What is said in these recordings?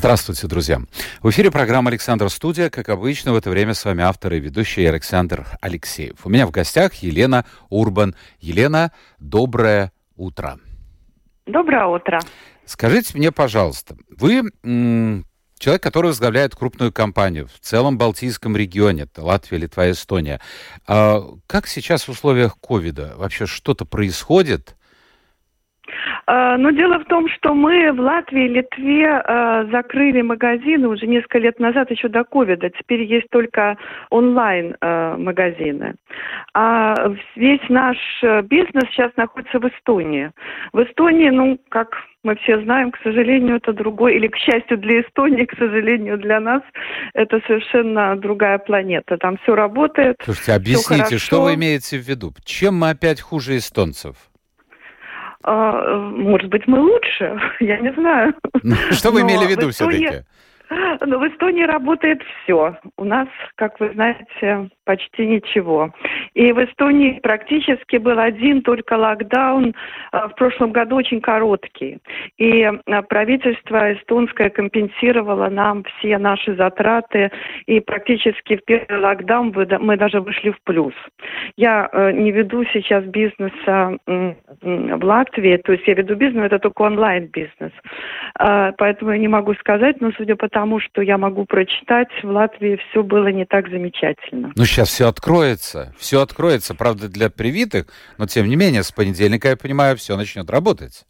Здравствуйте, друзья. В эфире программа «Александр Студия». Как обычно, в это время с вами автор и ведущий Александр Алексеев. У меня в гостях Елена Урбан. Елена, доброе утро. Доброе утро. Скажите мне, пожалуйста, вы человек, который возглавляет крупную компанию в целом Балтийском регионе, это Латвия, Литва, Эстония. А как сейчас в условиях ковида? Вообще что-то происходит? А, Но дело в том, что мы в Латвии и Литве э, закрыли магазины уже несколько лет назад, еще до ковида. Теперь есть только онлайн э, магазины. А весь наш бизнес сейчас находится в Эстонии. В Эстонии, ну, как мы все знаем, к сожалению, это другой, или к счастью для Эстонии, к сожалению для нас, это совершенно другая планета. Там все работает. Слушайте, объясните, что вы имеете в виду? Чем мы опять хуже эстонцев? А, может быть, мы лучше, я не знаю. Ну, что вы имели в виду все-таки? Но в Эстонии работает все. У нас, как вы знаете, почти ничего. И в Эстонии практически был один только локдаун а, в прошлом году очень короткий. И а, правительство эстонское компенсировало нам все наши затраты, и практически в первый локдаун мы даже вышли в плюс. Я э, не веду сейчас бизнеса в Латвии, то есть я веду бизнес, это только онлайн-бизнес. А, поэтому я не могу сказать, но судя по тому, что я могу прочитать, в Латвии все было не так замечательно. Ну, сейчас все откроется, все откроется, правда, для привитых, но тем не менее, с понедельника, я понимаю, все начнет работать.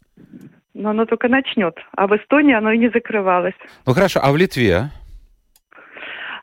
Но оно только начнет, а в Эстонии оно и не закрывалось. Ну хорошо, а в Литве?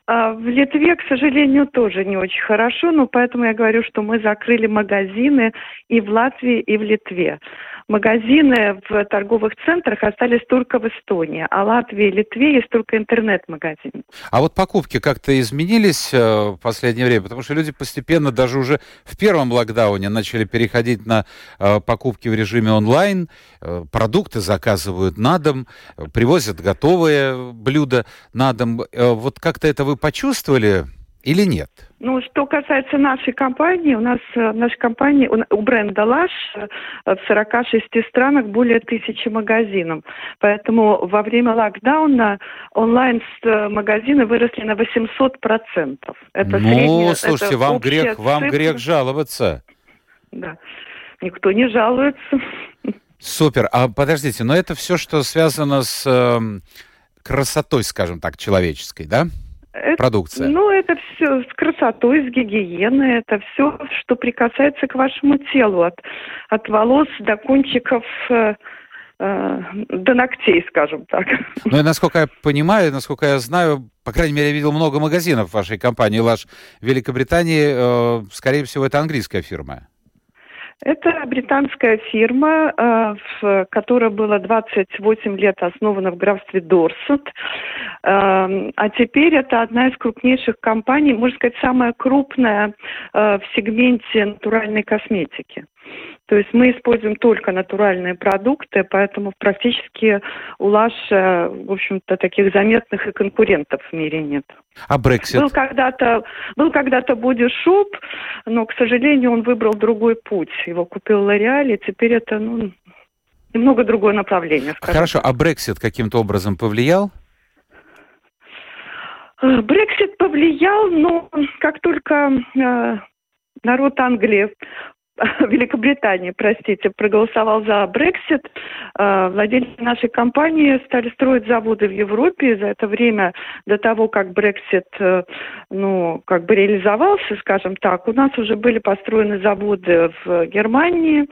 А в Литве, к сожалению, тоже не очень хорошо, но поэтому я говорю, что мы закрыли магазины и в Латвии, и в Литве магазины в торговых центрах остались только в Эстонии, а Латвии и Литве есть только интернет-магазин. А вот покупки как-то изменились э, в последнее время? Потому что люди постепенно даже уже в первом локдауне начали переходить на э, покупки в режиме онлайн, э, продукты заказывают на дом, привозят готовые блюда на дом. Вот как-то это вы почувствовали или нет? Ну, что касается нашей компании, у нас в нашей компании, у бренда Лаш э, в 46 странах более тысячи магазинов. Поэтому во время локдауна онлайн-магазины выросли на 800%. Это ну, средняя, слушайте, это вам, грех, вам грех жаловаться. Да, никто не жалуется. Супер. А подождите, но это все, что связано с э, красотой, скажем так, человеческой, да? Это, продукция? Ну, это все с красотой, с гигиеной, это все, что прикасается к вашему телу, от, от волос до кончиков э, э, до ногтей, скажем так. Ну и насколько я понимаю, насколько я знаю, по крайней мере, я видел много магазинов вашей компании «Лаш» в Великобритании. Э, скорее всего, это английская фирма. Это британская фирма, э, которая была 28 лет основана в графстве Дорсет. Эм, а теперь это одна из крупнейших компаний, можно сказать, самая крупная э, в сегменте натуральной косметики. То есть мы используем только натуральные продукты, поэтому практически у Лаша, в общем-то, таких заметных и конкурентов в мире нет. А Брексит? Был когда-то, был когда-то бодишоп, но, к сожалению, он выбрал другой путь. Его купил Лореаль, и теперь это, ну, немного другое направление. Хорошо, а Брексит каким-то образом повлиял? Брексит повлиял, но как только э, народ Англии Великобритании, простите, проголосовал за Брексит. А, владельцы нашей компании стали строить заводы в Европе. За это время, до того, как Брексит, э, ну, как бы реализовался, скажем так, у нас уже были построены заводы в Германии,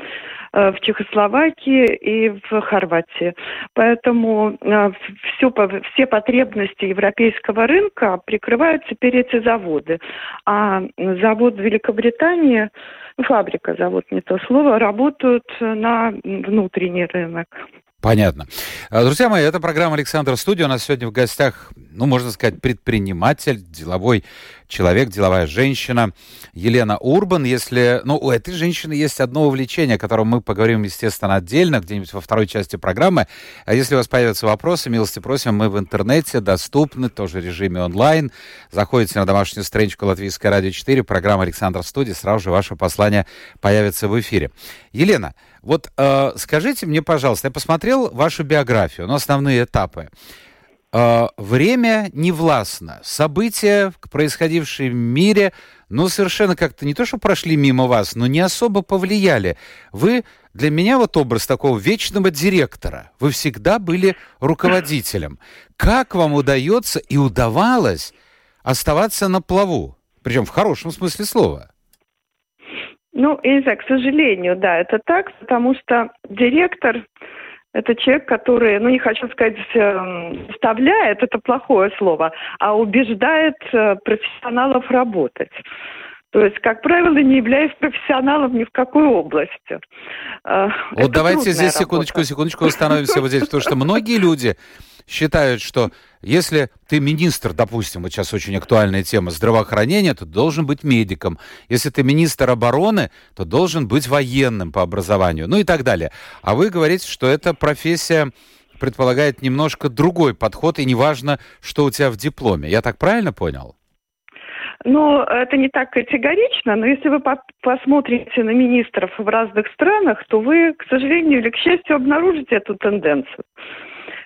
в Чехословакии и в Хорватии. Поэтому э, все, все потребности европейского рынка прикрывают теперь эти заводы. А завод Великобритании фабрика, завод не то слово, работают на внутренний рынок. Понятно. А, друзья мои, это программа «Александр Студия». У нас сегодня в гостях, ну, можно сказать, предприниматель, деловой человек, деловая женщина Елена Урбан. Если, ну, у этой женщины есть одно увлечение, о котором мы поговорим, естественно, отдельно, где-нибудь во второй части программы. А если у вас появятся вопросы, милости просим, мы в интернете доступны, тоже в режиме онлайн. Заходите на домашнюю страничку Латвийское радио 4, программа «Александр Студия», сразу же ваше послание появится в эфире. Елена, вот э, скажите мне, пожалуйста, я посмотрел вашу биографию, но основные этапы. Э, время не властно. События, происходившие в мире, ну, совершенно как-то не то, что прошли мимо вас, но не особо повлияли. Вы для меня вот образ такого вечного директора. Вы всегда были руководителем. Как вам удается и удавалось оставаться на плаву? Причем в хорошем смысле слова. Ну, я не знаю, к сожалению, да, это так, потому что директор – это человек, который, ну, не хочу сказать, вставляет, это плохое слово, а убеждает э, профессионалов работать. То есть, как правило, не являясь профессионалом ни в какой области. Э, вот это давайте здесь работа. секундочку, секундочку остановимся вот здесь, потому что многие люди считают, что если ты министр, допустим, вот сейчас очень актуальная тема здравоохранения, то должен быть медиком. Если ты министр обороны, то должен быть военным по образованию, ну и так далее. А вы говорите, что эта профессия предполагает немножко другой подход, и неважно, что у тебя в дипломе. Я так правильно понял? Ну, это не так категорично, но если вы по посмотрите на министров в разных странах, то вы, к сожалению или к счастью, обнаружите эту тенденцию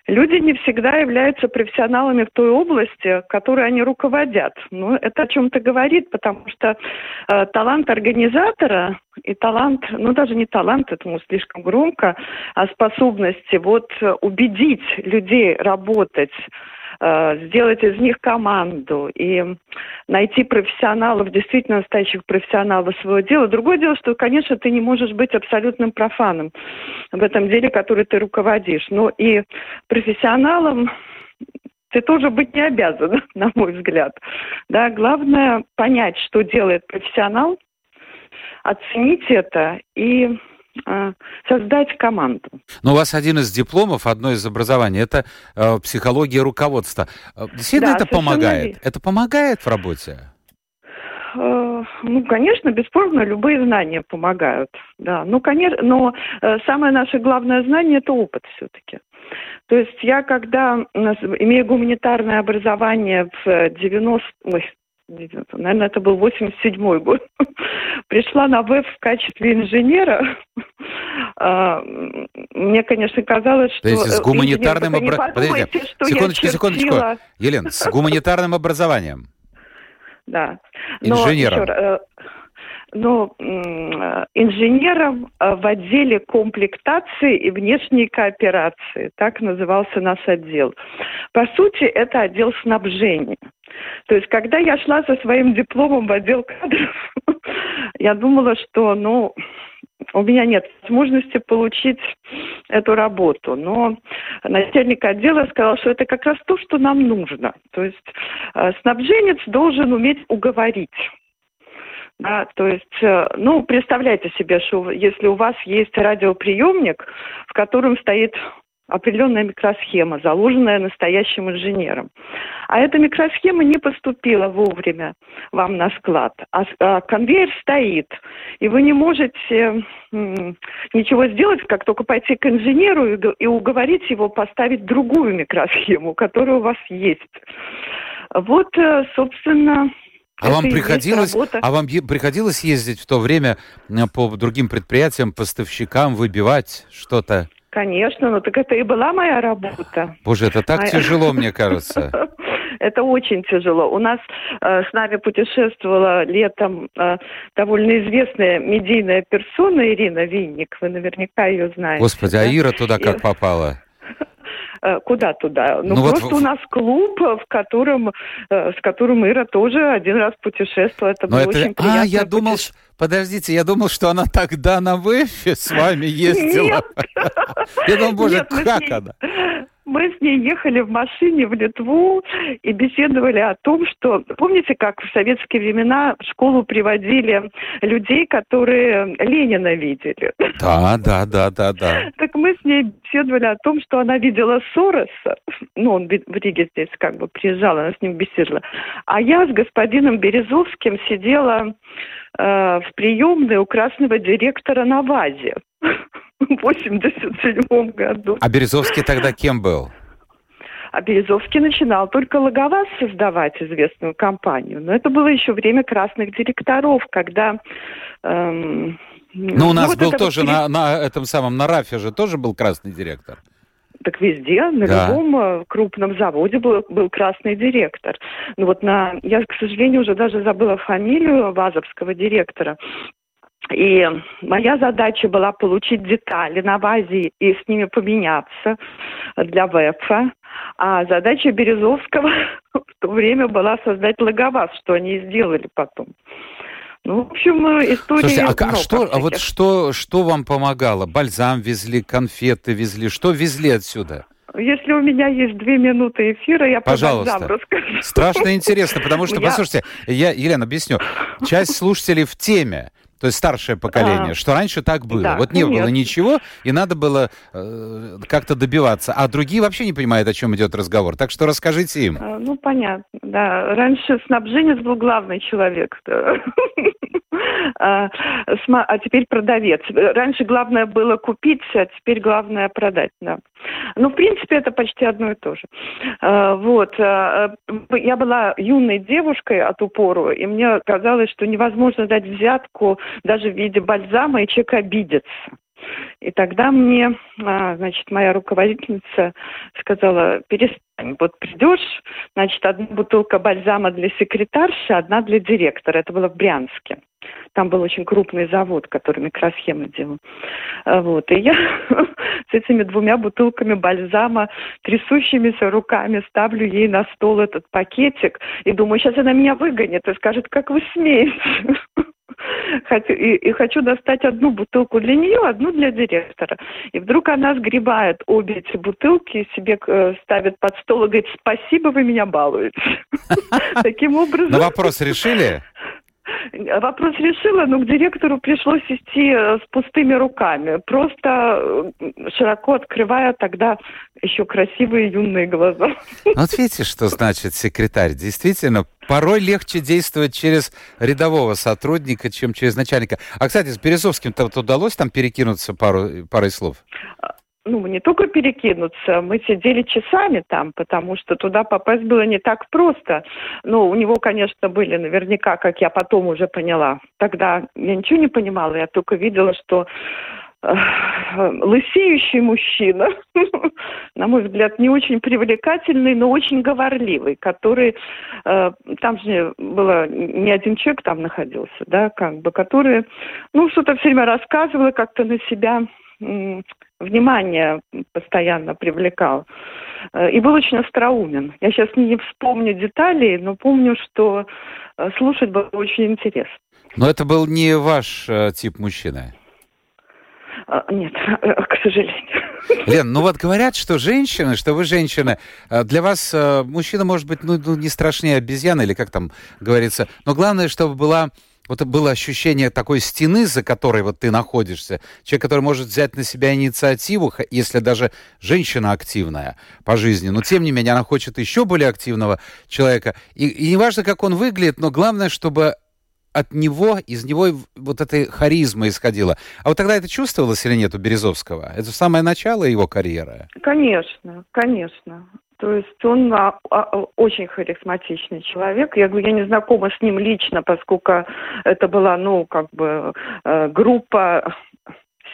люди не всегда являются профессионалами в той области, которой они руководят. Ну, это о чем-то говорит, потому что э, талант организатора и талант, ну даже не талант, этому слишком громко, а способности вот убедить людей работать Э, сделать из них команду и найти профессионалов, действительно настоящих профессионалов своего дела. Другое дело, что, конечно, ты не можешь быть абсолютным профаном в этом деле, который ты руководишь. Но и профессионалом ты тоже быть не обязан, на мой взгляд. Да, главное понять, что делает профессионал, оценить это и создать команду. Но у вас один из дипломов, одно из образований, это э, психология руководства. Э, действительно, да, это помогает? Верно. Это помогает в работе? Э, ну, конечно, бесспорно, любые знания помогают. Да, ну, конечно, но э, самое наше главное знание – это опыт все-таки. То есть я, когда имею гуманитарное образование в 90... Ой, наверное, это был 87-й год, пришла на ВЭФ в качестве инженера. А, мне, конечно, казалось, что... Подождите, с гуманитарным образованием... секундочку, секундочку. Елена, с гуманитарным образованием. Да. Инженером. Э, ну, инженером э, в отделе комплектации и внешней кооперации. Так назывался наш отдел. По сути, это отдел снабжения. То есть, когда я шла со своим дипломом в отдел кадров, я думала, что, ну, у меня нет возможности получить эту работу. Но начальник отдела сказал, что это как раз то, что нам нужно. То есть э, снабженец должен уметь уговорить. Да, то есть, э, ну, представляйте себе, что если у вас есть радиоприемник, в котором стоит определенная микросхема, заложенная настоящим инженером. А эта микросхема не поступила вовремя вам на склад, а, а конвейер стоит, и вы не можете ничего сделать, как только пойти к инженеру и, и уговорить его поставить другую микросхему, которая у вас есть. Вот, э, собственно, а вам приходилось, а вам приходилось ездить в то время по другим предприятиям, поставщикам, выбивать что-то? Конечно, ну так это и была моя работа. Боже, это так моя... тяжело, мне кажется. Это очень тяжело. У нас э, с нами путешествовала летом э, довольно известная медийная персона Ирина Винник. Вы наверняка ее знаете. Господи, а да? а Ира туда как попала? Э, куда туда? Ну, ну просто вот... у нас клуб, в котором, э, с которым Ира тоже один раз путешествовала. Это Но было это... очень приятно. А, я думал, подождите, я думал, что она тогда на ВЭФе с вами ездила. Нет. Я думал, боже, как она? Мы с ней ехали в машине в Литву и беседовали о том, что... Помните, как в советские времена в школу приводили людей, которые Ленина видели? Да, да, да, да, да. Так мы с ней беседовали о том, что она видела Сороса. Ну, он в Риге здесь как бы приезжал, она с ним беседовала. А я с господином Березовским сидела э, в приемной у красного директора на ВАЗе. В 87 году. А Березовский тогда кем был? А Березовский начинал только Логоваз создавать известную компанию. Но это было еще время красных директоров, когда... Эм, ну, у нас ну, был тоже вот... на, на этом самом, на РАФе же тоже был красный директор. Так везде, на да. любом э, крупном заводе был, был красный директор. Ну вот на, я, к сожалению, уже даже забыла фамилию вазовского директора. И моя задача была получить детали на базе и с ними поменяться для ВЭФа. А задача Березовского в то время была создать логоваз, что они и сделали потом. Ну, в общем, история... Слушайте, а, а, что, а вот что, что вам помогало? Бальзам везли, конфеты везли, что везли отсюда? Если у меня есть две минуты эфира, я Пожалуйста. по расскажу. Страшно интересно, потому что, послушайте, я, Елена, объясню. Часть слушателей в теме то есть старшее поколение, а, что раньше так было. Да, вот не конечно. было ничего, и надо было э, как-то добиваться. А другие вообще не понимают, о чем идет разговор. Так что расскажите им. А, ну, понятно, да. Раньше снабженец был главный человек. А, а теперь продавец. Раньше главное было купить, а теперь главное продать, да. Ну, в принципе, это почти одно и то же. А, вот. А, я была юной девушкой от упору, и мне казалось, что невозможно дать взятку даже в виде бальзама, и человек обидится. И тогда мне, значит, моя руководительница сказала, перестань, вот придешь, значит, одна бутылка бальзама для секретарши, одна для директора. Это было в Брянске. Там был очень крупный завод, который микросхемы делал. А, вот. И я с этими двумя бутылками бальзама, трясущимися руками ставлю ей на стол этот пакетик и думаю, сейчас она меня выгонит и скажет, как вы смеете. Хочу, и, и хочу достать одну бутылку для нее, одну для директора. И вдруг она сгребает обе эти бутылки, себе э, ставит под стол и говорит, спасибо, вы меня балуете. Таким образом... На вопрос решили? Вопрос решила, но к директору пришлось идти э, с пустыми руками, просто э, широко открывая тогда еще красивые юные глаза. Вот видите, что значит секретарь. Действительно, порой легче действовать через рядового сотрудника, чем через начальника. А, кстати, с Березовским-то удалось там перекинуться пару, парой слов? Ну, не только перекинуться, мы сидели часами там, потому что туда попасть было не так просто. Ну, у него, конечно, были наверняка, как я потом уже поняла. Тогда я ничего не понимала, я только видела, что э, лысеющий мужчина, на мой взгляд, не очень привлекательный, но очень говорливый, который, э, там же было не один человек там находился, да, как бы, который, ну, что-то все время рассказывал, как-то на себя внимание постоянно привлекал. Э, и был очень остроумен. Я сейчас не вспомню деталей, но помню, что э, слушать было очень интересно. Но это был не ваш э, тип мужчины? А, нет, к сожалению. Лен, ну вот говорят, что женщины, что вы женщина, для вас мужчина может быть ну, ну не страшнее обезьяны, или как там говорится, но главное, чтобы была вот было ощущение такой стены, за которой вот ты находишься. Человек, который может взять на себя инициативу, если даже женщина активная по жизни, но тем не менее она хочет еще более активного человека. И, и неважно, как он выглядит, но главное, чтобы от него, из него вот эта харизма исходила. А вот тогда это чувствовалось или нет у Березовского? Это самое начало его карьеры? Конечно, конечно. То есть он а, а, очень харизматичный человек. Я говорю, я не знакома с ним лично, поскольку это была, ну, как бы э, группа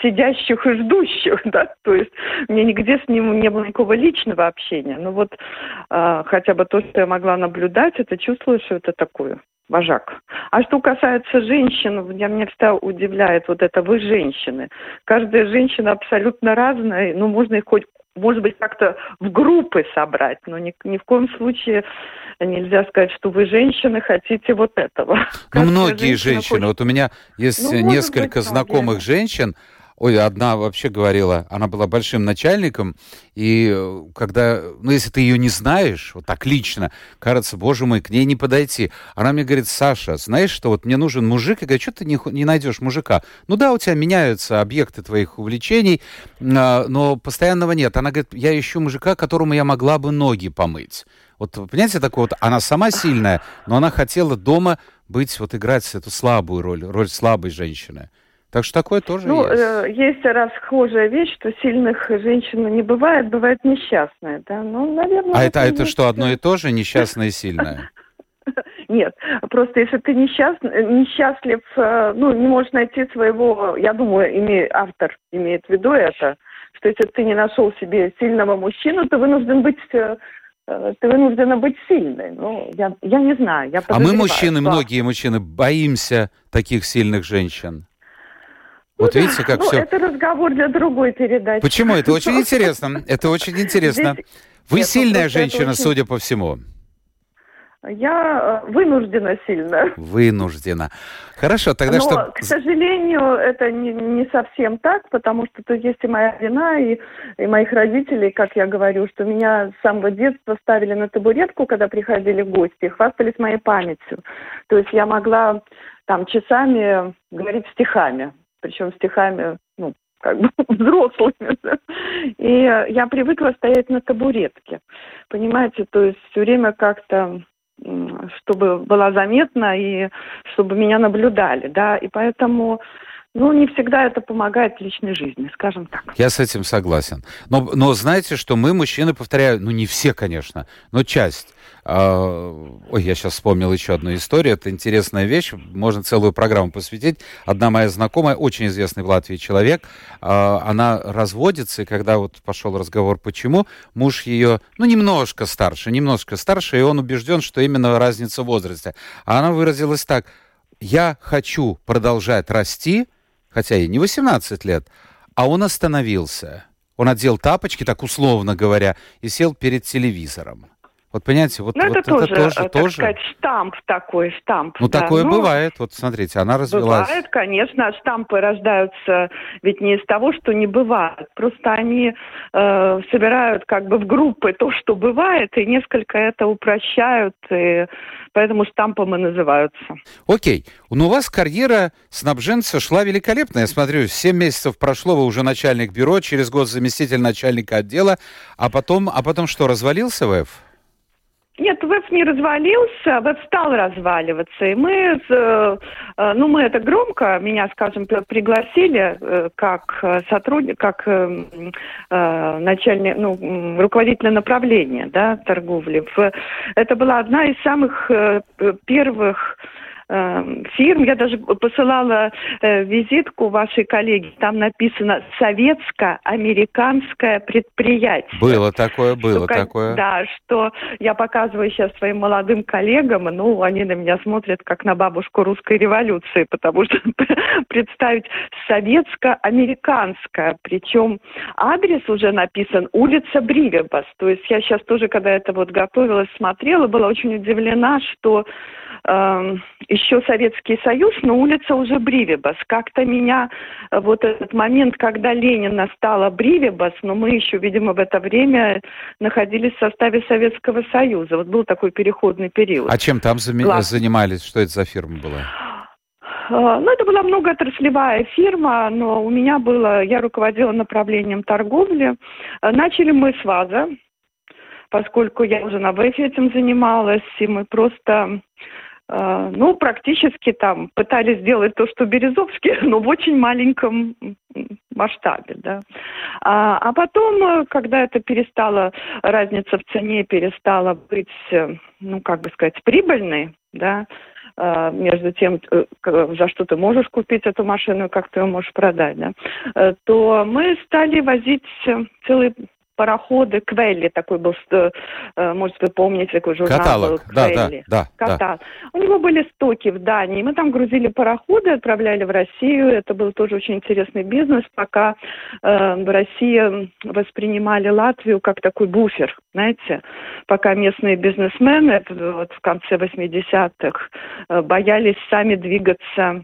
сидящих и ждущих, да, то есть мне нигде с ним не было никакого личного общения. Но вот э, хотя бы то, что я могла наблюдать, это чувствую, что это такое вожак. А что касается женщин, я, меня всегда удивляет вот это «вы женщины». Каждая женщина абсолютно разная, ну, можно их хоть может быть, как-то в группы собрать, но ни, ни в коем случае нельзя сказать, что вы, женщины, хотите вот этого. Ну, многие женщины, хочет... вот у меня есть ну, несколько быть, знакомых женщин, Ой, одна вообще говорила, она была большим начальником, и э, когда, ну, если ты ее не знаешь, вот так лично, кажется, боже мой, к ней не подойти. Она мне говорит, Саша, знаешь, что вот мне нужен мужик, я говорю, что ты не, не найдешь мужика? Ну да, у тебя меняются объекты твоих увлечений, а, но постоянного нет. Она говорит, я ищу мужика, которому я могла бы ноги помыть. Вот, понимаете, такое вот, она сама сильная, но она хотела дома быть, вот играть эту слабую роль, роль слабой женщины. Так что такое тоже ну, есть. Э, есть расхожая вещь, что сильных женщин не бывает, бывает несчастная. Да? Ну, наверное, а это, это что, одно и то же, несчастная и сильная? Нет, просто если ты несчаст, несчастлив, э, ну, не можешь найти своего, я думаю, име, автор имеет в виду это, что если ты не нашел себе сильного мужчину, ты вынужден быть э, э, ты вынуждена быть сильной. Ну, я, я не знаю. Я а мы, мужчины, что... многие мужчины, боимся таких сильных женщин. Вот видите, как ну, все. Это разговор для другой передачи. Почему? Это очень интересно. Это очень интересно. Вы сильная женщина, судя по всему. Я э, вынуждена сильно. Вынуждена. Хорошо, тогда Но, что... к сожалению, это не, не совсем так, потому что тут есть и моя вина, и, и моих родителей, как я говорю, что меня с самого детства ставили на табуретку, когда приходили гости, хвастались моей памятью. То есть я могла там часами говорить стихами причем стихами, ну, как бы взрослыми. И я привыкла стоять на табуретке. Понимаете, то есть все время как-то чтобы была заметна и чтобы меня наблюдали, да, и поэтому ну, не всегда это помогает в личной жизни, скажем так. Я с этим согласен. Но, но знаете, что мы, мужчины, повторяю, ну, не все, конечно, но часть. Э, ой, я сейчас вспомнил еще одну историю. Это интересная вещь. Можно целую программу посвятить. Одна моя знакомая, очень известный в Латвии человек, э, она разводится, и когда вот пошел разговор, почему, муж ее, ну, немножко старше, немножко старше, и он убежден, что именно разница в возрасте. А она выразилась так. Я хочу продолжать расти, хотя и не 18 лет, а он остановился. Он одел тапочки, так условно говоря, и сел перед телевизором. Вот понимаете, вот, ну, вот это, тоже, тоже, так тоже... сказать, штамп такой, штамп. Ну, да. такое ну, бывает. Вот смотрите, она развелась. Бывает, конечно. Штампы рождаются ведь не из того, что не бывает. Просто они э, собирают как бы в группы то, что бывает, и несколько это упрощают, и поэтому штампом и называются. Окей. Ну, у вас карьера снабженца шла великолепно. Я смотрю, 7 месяцев прошло, вы уже начальник бюро, через год заместитель начальника отдела, а потом, а потом что, развалился ВЭФ? Нет, веб не развалился, веб стал разваливаться. И мы, э, ну мы это громко, меня, скажем, пригласили э, как сотрудник, как э, начальник, ну, руководителя направления, да, торговли. Это была одна из самых первых фирм. Я даже посылала э, визитку вашей коллеге. Там написано «Советско-американское предприятие». Было такое, было что, такое. Да, что я показываю сейчас своим молодым коллегам, ну, они на меня смотрят как на бабушку русской революции, потому что представить советско-американское, причем адрес уже написан улица Бривебас. То есть я сейчас тоже, когда это вот готовилась, смотрела, была очень удивлена, что э, еще Советский Союз, но улица уже Бривибас. Как-то меня э, вот этот момент, когда Ленина стала Бривибас, но мы еще, видимо, в это время находились в составе Советского Союза. Вот был такой переходный период. А чем там зами- занимались? Что это за фирма была? Э, ну, это была многоотраслевая фирма, но у меня было, я руководила направлением торговли. Э, начали мы с ВАЗа, поскольку я уже на ВЭФе этим занималась, и мы просто ну, практически там пытались сделать то, что Березовский, но в очень маленьком масштабе, да. А, а потом, э, когда это перестало, разница в цене перестала быть, э, ну, как бы сказать, прибыльной, да, между тем, за что ты можешь купить эту машину как ты ее можешь продать, да, то мы стали возить целый пароходы Квелли, такой был, э, может вы помните, такой журнал Каталог. был Квелли. Да, да, Каталог. Да. У него были стоки в Дании, мы там грузили пароходы, отправляли в Россию, это был тоже очень интересный бизнес, пока э, в России воспринимали Латвию как такой буфер, знаете, пока местные бизнесмены вот, в конце 80-х э, боялись сами двигаться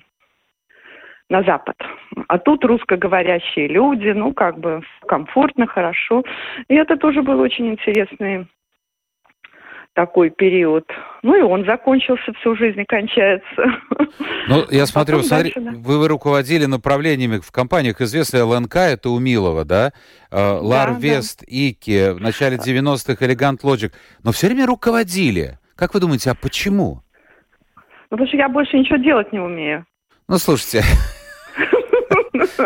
на Запад. А тут русскоговорящие люди, ну, как бы комфортно, хорошо. И это тоже был очень интересный такой период. Ну и он закончился, всю жизнь и кончается. Ну, я смотрю, смотри, дальше, да. вы, вы руководили направлениями в компаниях, известная ЛНК, это Умилова, да? Uh, Лар Вест, да. Ики, в начале 90-х Элегант Лоджик. Но все время руководили. Как вы думаете, а почему? Ну, потому что я больше ничего делать не умею. Ну, слушайте,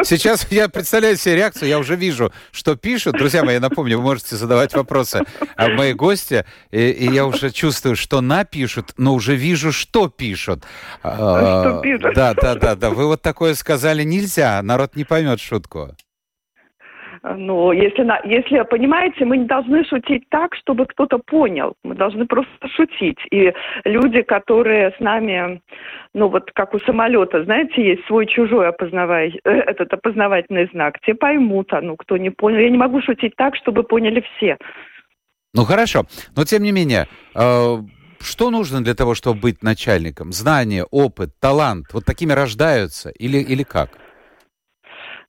Сейчас я представляю себе реакцию, я уже вижу, что пишут. Друзья мои, я напомню, вы можете задавать вопросы о моей гости, и, и я уже чувствую, что напишут, но уже вижу, что пишут. А, что пишут? Да, да, да, да. Вы вот такое сказали нельзя, народ не поймет шутку. Ну, если, на, если, понимаете, мы не должны шутить так, чтобы кто-то понял. Мы должны просто шутить. И люди, которые с нами, ну вот как у самолета, знаете, есть свой-чужой опознавай, э, этот опознавательный знак, те поймут, а ну кто не понял. Я не могу шутить так, чтобы поняли все. Ну хорошо, но тем не менее, э, что нужно для того, чтобы быть начальником? Знание, опыт, талант, вот такими рождаются или, или как?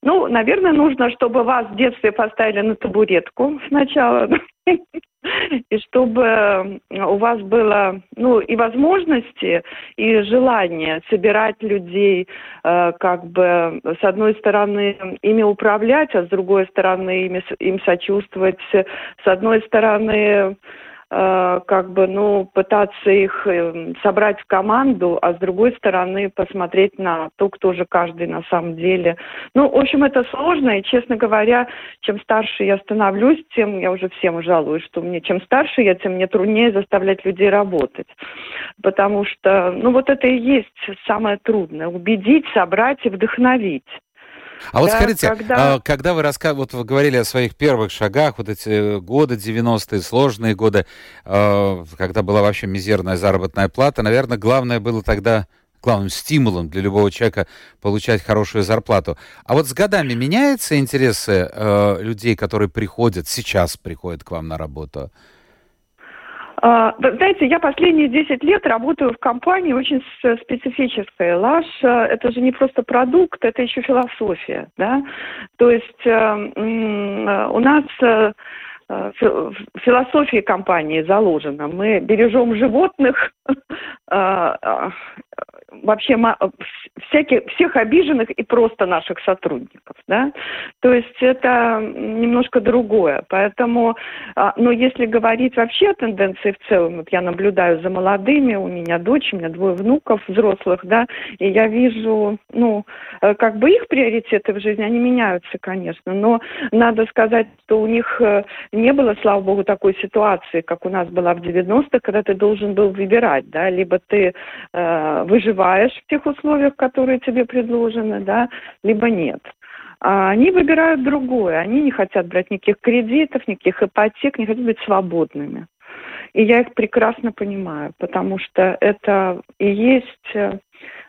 Ну, наверное, нужно, чтобы вас в детстве поставили на табуретку сначала, и чтобы у вас было, ну, и возможности, и желание собирать людей, э, как бы, с одной стороны, ими управлять, а с другой стороны, ими, им сочувствовать, с одной стороны, Э, как бы, ну, пытаться их эм, собрать в команду, а с другой стороны посмотреть на то, кто же каждый на самом деле. Ну, в общем, это сложно, и, честно говоря, чем старше я становлюсь, тем я уже всем жалуюсь, что мне чем старше я, тем мне труднее заставлять людей работать. Потому что, ну, вот это и есть самое трудное – убедить, собрать и вдохновить. А вот скажите, когда... А, когда вы, раска... вот вы говорили о своих первых шагах, вот эти годы 90-е, сложные годы, а, когда была вообще мизерная заработная плата, наверное, главное было тогда главным стимулом для любого человека получать хорошую зарплату. А вот с годами меняются интересы э, людей, которые приходят, сейчас приходят к вам на работу? Вы знаете, я последние 10 лет работаю в компании очень специфической. Лаш – это же не просто продукт, это еще философия. Да? То есть э, у нас э, философии компании заложено. Мы бережем животных, а, вообще всяких, всех обиженных и просто наших сотрудников. Да? То есть это немножко другое. Поэтому, но если говорить вообще о тенденции в целом, вот я наблюдаю за молодыми, у меня дочь, у меня двое внуков взрослых, да, и я вижу, ну, э, как бы их приоритеты в жизни, они меняются, конечно, но надо сказать, что у них э, не было, слава богу, такой ситуации, как у нас была в 90-х, когда ты должен был выбирать, да, либо ты э, выживаешь в тех условиях, которые тебе предложены, да, либо нет. А они выбирают другое. Они не хотят брать никаких кредитов, никаких ипотек, не хотят быть свободными. И я их прекрасно понимаю, потому что это и есть э,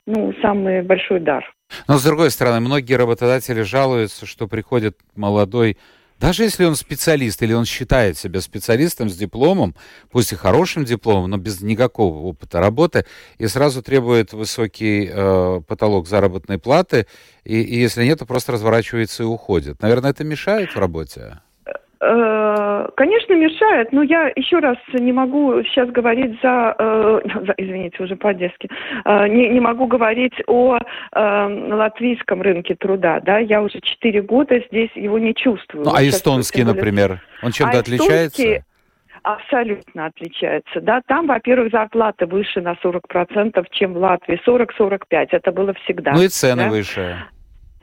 ну, самый большой дар. Но, с другой стороны, многие работодатели жалуются, что приходит молодой даже если он специалист или он считает себя специалистом с дипломом, пусть и хорошим дипломом, но без никакого опыта работы, и сразу требует высокий э, потолок заработной платы, и, и если нет, то просто разворачивается и уходит. Наверное, это мешает в работе? Э, конечно, мешает, но я еще раз не могу сейчас говорить за, э, за извините, уже по-детски, э, не, не могу говорить о э, латвийском рынке труда, да, я уже четыре года здесь его не чувствую. Ну, а эстонский, например, он чем-то а отличается? Абсолютно отличается. Да, там, во-первых, зарплата выше на 40%, чем в Латвии. 40-45. Это было всегда. Ну и цены да? выше.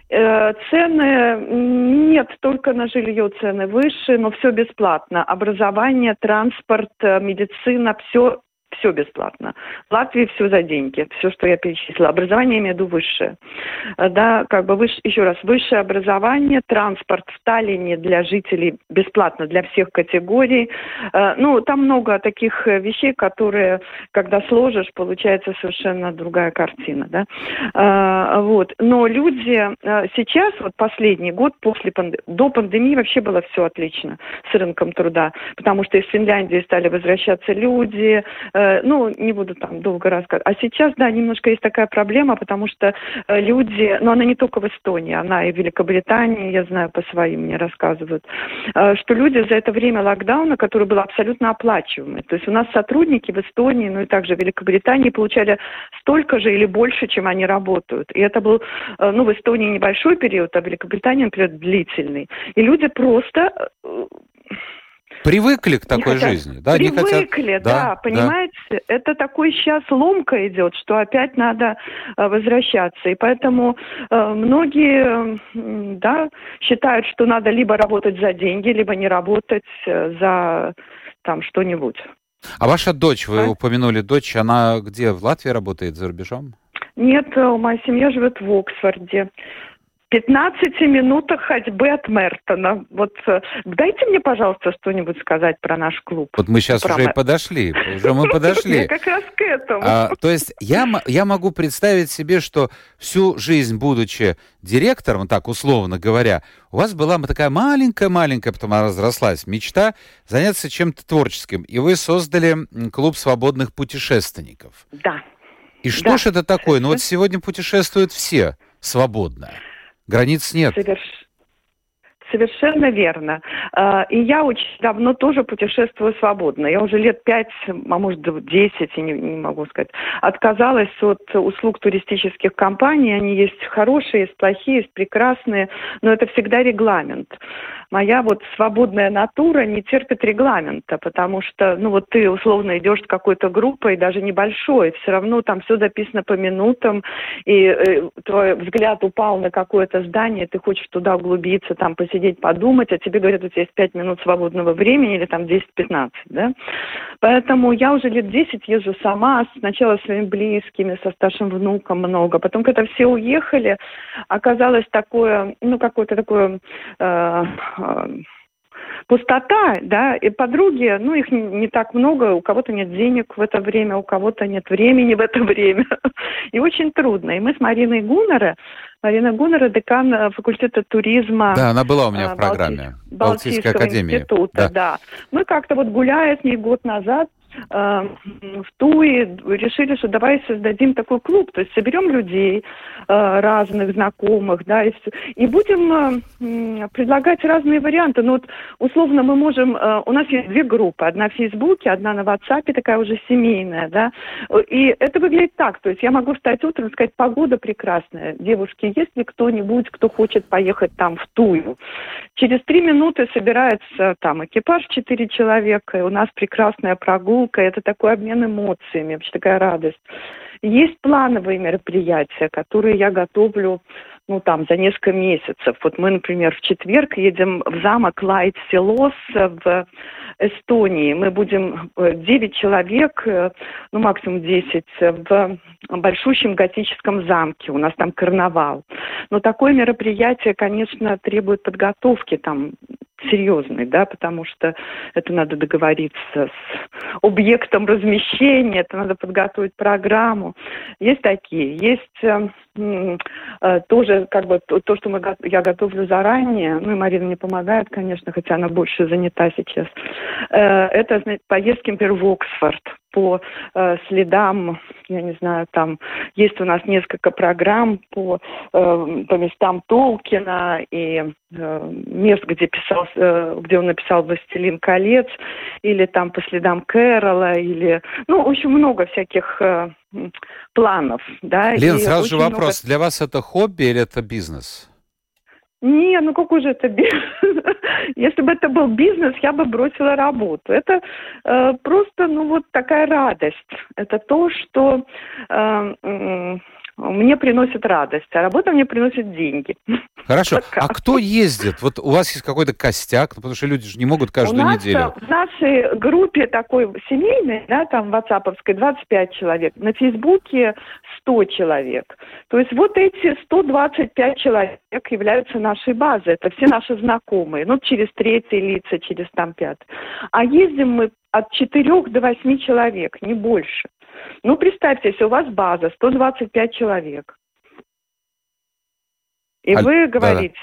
Э, цены нет, только на жилье цены выше, но все бесплатно. Образование, транспорт, э, медицина, все все бесплатно. В Латвии все за деньги, все, что я перечислила. Образование, я имею в виду высшее. Э, да, как бы выше, еще раз, высшее образование, транспорт в Таллине для жителей бесплатно, для всех категорий. Э, ну, там много таких вещей, которые, когда сложишь, получается совершенно другая картина, да. Э, вот. Но люди сейчас, вот последний год, после панд... до пандемии вообще было все отлично с рынком труда, потому что из Финляндии стали возвращаться люди, Э, ну, не буду там долго рассказывать. А сейчас, да, немножко есть такая проблема, потому что э, люди, но она не только в Эстонии, она и в Великобритании, я знаю, по своим мне рассказывают, э, что люди за это время локдауна, который был абсолютно оплачиваемый, то есть у нас сотрудники в Эстонии, ну и также в Великобритании получали столько же или больше, чем они работают. И это был, ну, в Эстонии небольшой период, а в Великобритании, например, длительный. И люди просто Привыкли к такой хотят, жизни, да? Привыкли, хотят... да, да, понимаете? Да. Это такой сейчас ломка идет, что опять надо э, возвращаться. И поэтому э, многие, э, да, считают, что надо либо работать за деньги, либо не работать э, за там что-нибудь. А ваша дочь, вы а? упомянули дочь, она где, в Латвии работает, за рубежом? Нет, э, моя семья живет в Оксфорде. 15 минутах ходьбы от Мертона. Вот э, дайте мне, пожалуйста, что-нибудь сказать про наш клуб. Вот мы сейчас про уже Мер... подошли, уже мы подошли. Я как раз к этому. А, то есть я, я могу представить себе, что всю жизнь, будучи директором, так условно говоря, у вас была такая маленькая-маленькая, потом она разрослась, мечта заняться чем-то творческим, и вы создали клуб свободных путешественников. Да. И что да. ж это такое? Ну вот сегодня путешествуют все свободно. Границ нет. Соверш... Совершенно верно. А, и я очень давно тоже путешествую свободно. Я уже лет пять, а может десять, не, не могу сказать, отказалась от услуг туристических компаний. Они есть хорошие, есть плохие, есть прекрасные, но это всегда регламент моя вот свободная натура не терпит регламента, потому что, ну вот ты условно идешь с какой-то группой, даже небольшой, все равно там все записано по минутам, и э, твой взгляд упал на какое-то здание, ты хочешь туда углубиться, там посидеть, подумать, а тебе говорят, у тебя есть пять минут свободного времени или там 10-15, да? Поэтому я уже лет 10 езжу сама, сначала с своими близкими, со старшим внуком много, потом, когда все уехали, оказалось такое, ну, какое-то такое Э, пустота, да, и подруги, ну, их не так много, у кого-то нет денег в это время, у кого-то нет времени в это время, и очень трудно. И мы с Мариной Гуннера, Марина Гуннера, декан э, факультета туризма. Да, она была у меня в э, программе. Балтийской академии. института, да. да. Мы как-то вот гуляя с ней год назад, в Туи решили, что давай создадим такой клуб, то есть соберем людей э, разных, знакомых, да, и, все, и будем э, предлагать разные варианты. Ну вот условно мы можем, э, у нас есть две группы, одна в Фейсбуке, одна на WhatsApp, такая уже семейная, да, и это выглядит так, то есть я могу встать утром и сказать, погода прекрасная, девушки, есть ли кто-нибудь, кто хочет поехать там в Тую? Через три минуты собирается там экипаж четыре человека, и у нас прекрасная прогулка, прогулка, это такой обмен эмоциями, вообще такая радость. Есть плановые мероприятия, которые я готовлю ну, там, за несколько месяцев. Вот мы, например, в четверг едем в замок Лайт-Селос в Эстонии. Мы будем 9 э, человек, э, ну, максимум 10, в большущем готическом замке. У нас там карнавал. Но такое мероприятие, конечно, требует подготовки там серьезный, да, потому что это надо договориться с объектом размещения, это надо подготовить программу. Есть такие, есть э, э, как бы то, то, что мы, я готовлю заранее, ну и Марина мне помогает, конечно, хотя она больше занята сейчас. Э, это, знаете, поездки, например, в Оксфорд по э, следам, я не знаю, там есть у нас несколько программ по, э, по местам Толкина и э, мест, где, писал, э, где он написал «Властелин колец», или там по следам Кэрола, или, ну, очень много всяких э, планов, да. Лен, сразу же вопрос, много... для вас это хобби или это бизнес? Не, ну какой же это бизнес? Если бы это был бизнес, я бы бросила работу. Это э, просто, ну вот такая радость. Это то, что э, э, мне приносит радость, а работа мне приносит деньги. Хорошо. А кто ездит? Вот у вас есть какой-то костяк, потому что люди же не могут каждую у нас неделю. В нашей группе такой семейной, да, там ватсаповской, 25 человек. На Фейсбуке 100 человек. То есть вот эти 125 человек являются нашей базой. Это все наши знакомые. Ну, через третьи лица, через там пятый. А ездим мы от 4 до 8 человек, не больше. Ну, представьте, если у вас база 125 человек, и а, вы говорите,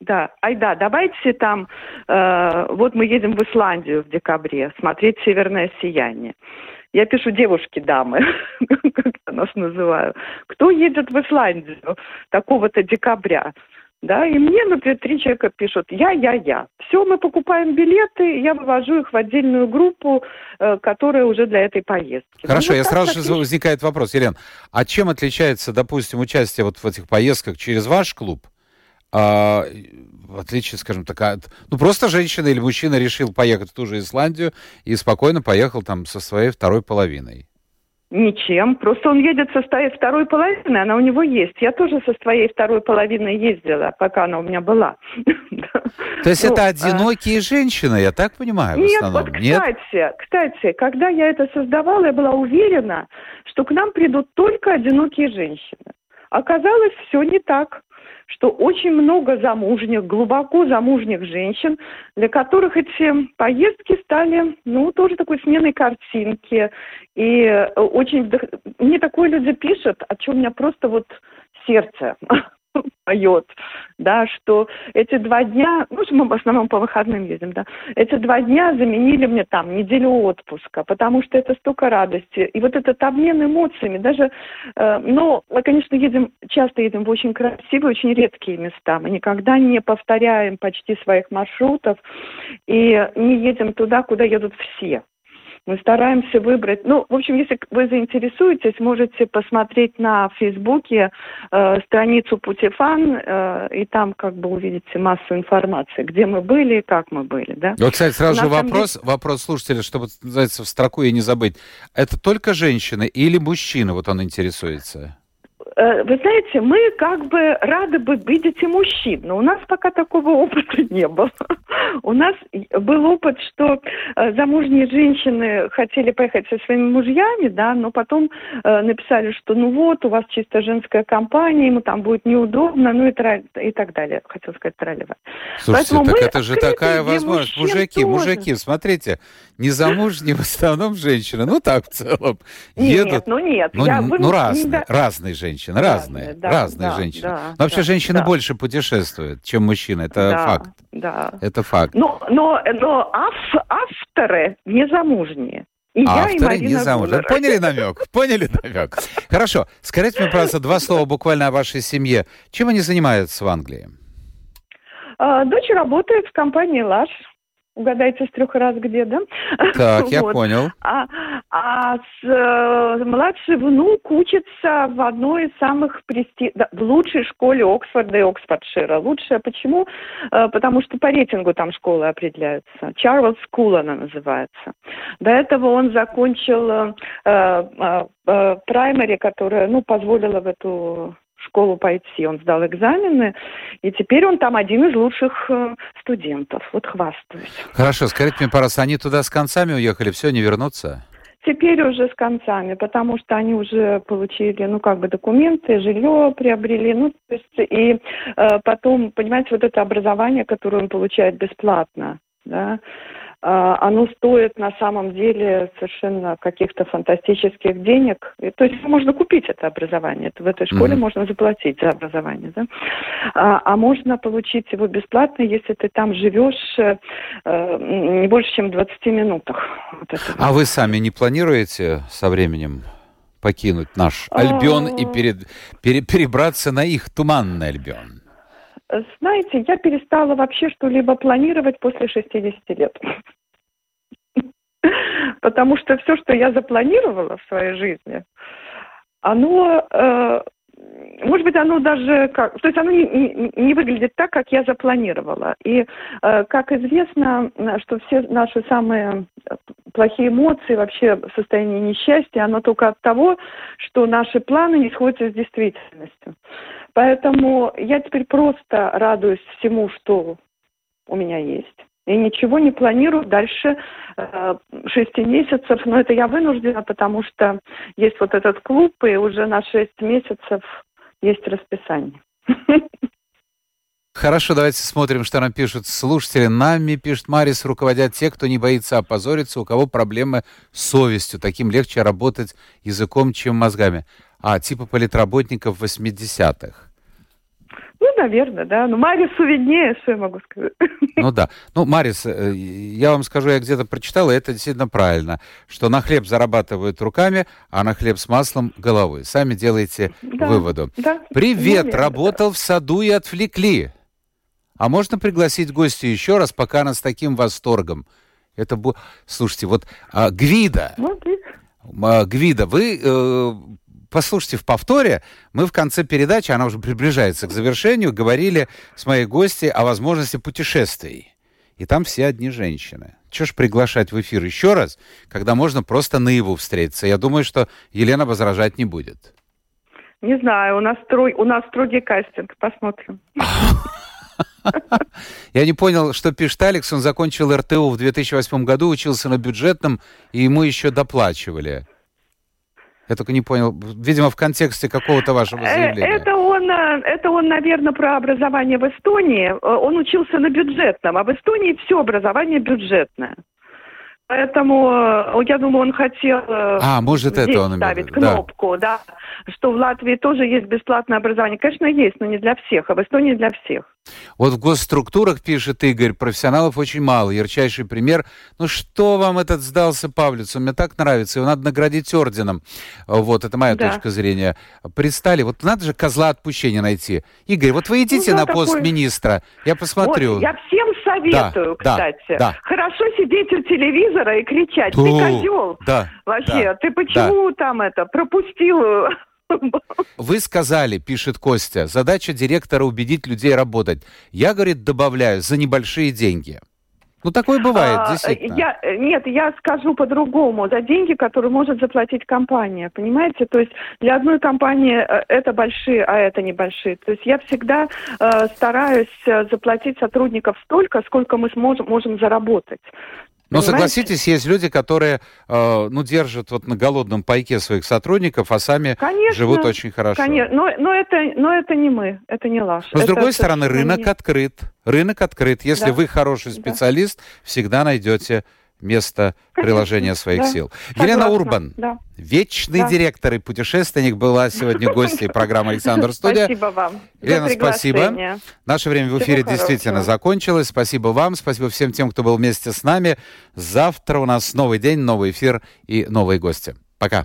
да, да, ай да, давайте там, э, вот мы едем в Исландию в декабре смотреть северное сияние. я пишу девушки-дамы, как я нас называю, кто едет в Исландию такого-то декабря? Да, и мне, например, три человека пишут «я, я, я». Все, мы покупаем билеты, я вывожу их в отдельную группу, э, которая уже для этой поездки. Хорошо, ну, я сразу же возникает вопрос, Елена, а чем отличается, допустим, участие вот в этих поездках через ваш клуб, а, в отличие, скажем так, от... Ну, просто женщина или мужчина решил поехать в ту же Исландию и спокойно поехал там со своей второй половиной? Ничем. Просто он едет со своей второй половины, она у него есть. Я тоже со своей второй половиной ездила, пока она у меня была. То есть это ну, а одинокие женщины, я так понимаю, в Нет, вот кстати, кстати, когда я это создавала, я была уверена, что к нам придут только одинокие женщины. Оказалось, все не так что очень много замужних, глубоко замужних женщин, для которых эти поездки стали, ну, тоже такой сменой картинки. И э, очень... Мне такое люди пишут, о чем у меня просто вот сердце поет, да, что эти два дня, ну, мы в основном по выходным ездим, да, эти два дня заменили мне там неделю отпуска, потому что это столько радости. И вот этот обмен эмоциями, даже, э, ну, мы, конечно, едем, часто едем в очень красивые, очень редкие места. Мы никогда не повторяем почти своих маршрутов и не едем туда, куда едут все. Мы стараемся выбрать. Ну, в общем, если вы заинтересуетесь, можете посмотреть на Фейсбуке э, страницу Путифан, э, и там как бы увидите массу информации, где мы были и как мы были, да. Вот, кстати, сразу же вопрос, деле... вопрос слушателя, чтобы, называется, в строку и не забыть. Это только женщины или мужчина, вот он интересуется? Э, вы знаете, мы как бы рады бы видеть и мужчин, но у нас пока такого опыта не было. У нас был опыт, что э, замужние женщины хотели поехать со своими мужьями, да, но потом э, написали, что ну вот, у вас чисто женская компания, ему там будет неудобно, ну и, тра- и так далее. Хотел сказать тролливать. Слушайте, Поэтому так это же такая возможность. Мужики, тоже. мужики, смотрите, незамужние в основном женщины, ну так в целом, едут. Нет, ну нет. Ну, я, ну разные, не... разные женщины, разные, да, разные да, женщины. Да, Но вообще да, женщины да. больше путешествуют, чем мужчины, это да, факт. Да. Это факт. Но, но, но ав, авторы незамужние. И Авторы я, и не замужем. Поняли намек? Поняли намек? Хорошо. Скажите мне, пожалуйста, два слова буквально о вашей семье. Чем они занимаются в Англии? А, дочь работает в компании «Лаш». Угадайте с трех раз где, да? Так, я вот. понял. А, а с, э, младший внук учится в одной из самых престижных, да, в лучшей школе Оксфорда и Оксфордшира. Лучшая почему? Э, потому что по рейтингу там школы определяются. Charles School она называется. До этого он закончил э, э, э, primary, которая, ну, позволила в эту школу пойти. Он сдал экзамены, и теперь он там один из лучших э, студентов. Вот хвастаюсь. Хорошо, скажите мне, пожалуйста, они туда с концами уехали, все, не вернутся? Теперь уже с концами, потому что они уже получили, ну, как бы документы, жилье приобрели, ну, то есть, и э, потом, понимаете, вот это образование, которое он получает бесплатно, да, оно стоит на самом деле совершенно каких-то фантастических денег. То есть можно купить это образование. В этой школе mm-hmm. можно заплатить за образование. Да? А, а можно получить его бесплатно, если ты там живешь э, не больше, чем в 20 минутах. Вот а вы сами не планируете со временем покинуть наш Альбион и перед, пере, перебраться на их туманный Альбион? Знаете, я перестала вообще что-либо планировать после 60 лет. Потому что все, что я запланировала в своей жизни, оно, э, может быть, оно даже как, то есть оно не, не, не выглядит так, как я запланировала. И, э, как известно, что все наши самые плохие эмоции, вообще состояние несчастья, оно только от того, что наши планы не сходятся с действительностью. Поэтому я теперь просто радуюсь всему, что у меня есть. И ничего не планирую дальше э, шести месяцев. Но это я вынуждена, потому что есть вот этот клуб, и уже на шесть месяцев есть расписание. Хорошо, давайте смотрим, что нам пишут слушатели. Нами, пишет Марис, руководят те, кто не боится опозориться, у кого проблемы с совестью. Таким легче работать языком, чем мозгами. А, типа политработников 80-х. Ну наверное, да. Ну, Марису виднее, что я могу сказать. Ну да. Ну, Марис, э, я вам скажу, я где-то прочитал, и это действительно правильно, что на хлеб зарабатывают руками, а на хлеб с маслом головой. Сами делайте Да, выводу. да, Привет, наверное, работал в саду и отвлекли. А можно пригласить гостя еще раз, пока она с таким восторгом? Это бу... Слушайте, вот а, Гвида, Ну, а, Гвида, вы э, послушайте в повторе. Мы в конце передачи, она уже приближается к завершению, говорили с моей гостьей о возможности путешествий. И там все одни женщины. Чего ж приглашать в эфир еще раз, когда можно просто наяву встретиться? Я думаю, что Елена возражать не будет. не знаю, у нас, строй, у нас строгий кастинг, посмотрим. Я не понял, что пишет Алекс. Он закончил РТУ в 2008 году, учился на бюджетном, и ему еще доплачивали. Я только не понял. Видимо, в контексте какого-то вашего Э, заявления. Это он, э, это он, наверное, про образование в Эстонии. Э, Он учился на бюджетном, а в Эстонии все образование бюджетное. Поэтому, я думаю, он хотел А, может, здесь это он ставить да. кнопку, да. что в Латвии тоже есть бесплатное образование. Конечно, есть, но не для всех, а в Эстонии для всех. Вот в госструктурах, пишет Игорь, профессионалов очень мало. Ярчайший пример. Ну что вам этот сдался Павлиц? Он мне так нравится. Его надо наградить орденом. Вот, это моя Да. точка зрения. Пристали. Вот надо же козла отпущения найти. Игорь, вот вы идите Ну да, на пост такой- министра. Я посмотрю. Вот, я всем советую, Да, да, кстати. да. Хорошо сидеть у телевизора и кричать, Ту, ты козел. Да, Вообще, да, ты почему там это пропустил? Вы сказали, пишет Костя, задача директора убедить людей работать. Я, говорит, добавляю, за небольшие деньги. Ну, такое бывает, А, действительно. Я, э, нет, я скажу по-другому. За деньги, которые может заплатить компания. Понимаете? То есть для одной компании э, это большие, а это небольшие. То есть я всегда э, стараюсь э, заплатить сотрудников столько, сколько мы сможем можем заработать. Но Понимаете? согласитесь, есть люди, которые, э, ну, держат вот на голодном пайке своих сотрудников, а сами Конечно, живут очень хорошо. Конечно, но, но, это, но это не мы, это не Лаш. Но с Это другой стороны, совершенно рынок не- открыт. Рынок открыт. Если Да. вы хороший Да. специалист, всегда найдете место Конечно, приложения своих да. сил. Елена Согласна, Урбан, Да. вечный Да. директор и путешественник, была сегодня гостьей программы «Александр Студия». Спасибо вам. Елена, спасибо. Наше время в Всего эфире хорошего. действительно закончилось. Спасибо вам, спасибо всем тем, кто был вместе с нами. Завтра у нас новый день, новый эфир и новые гости. Пока.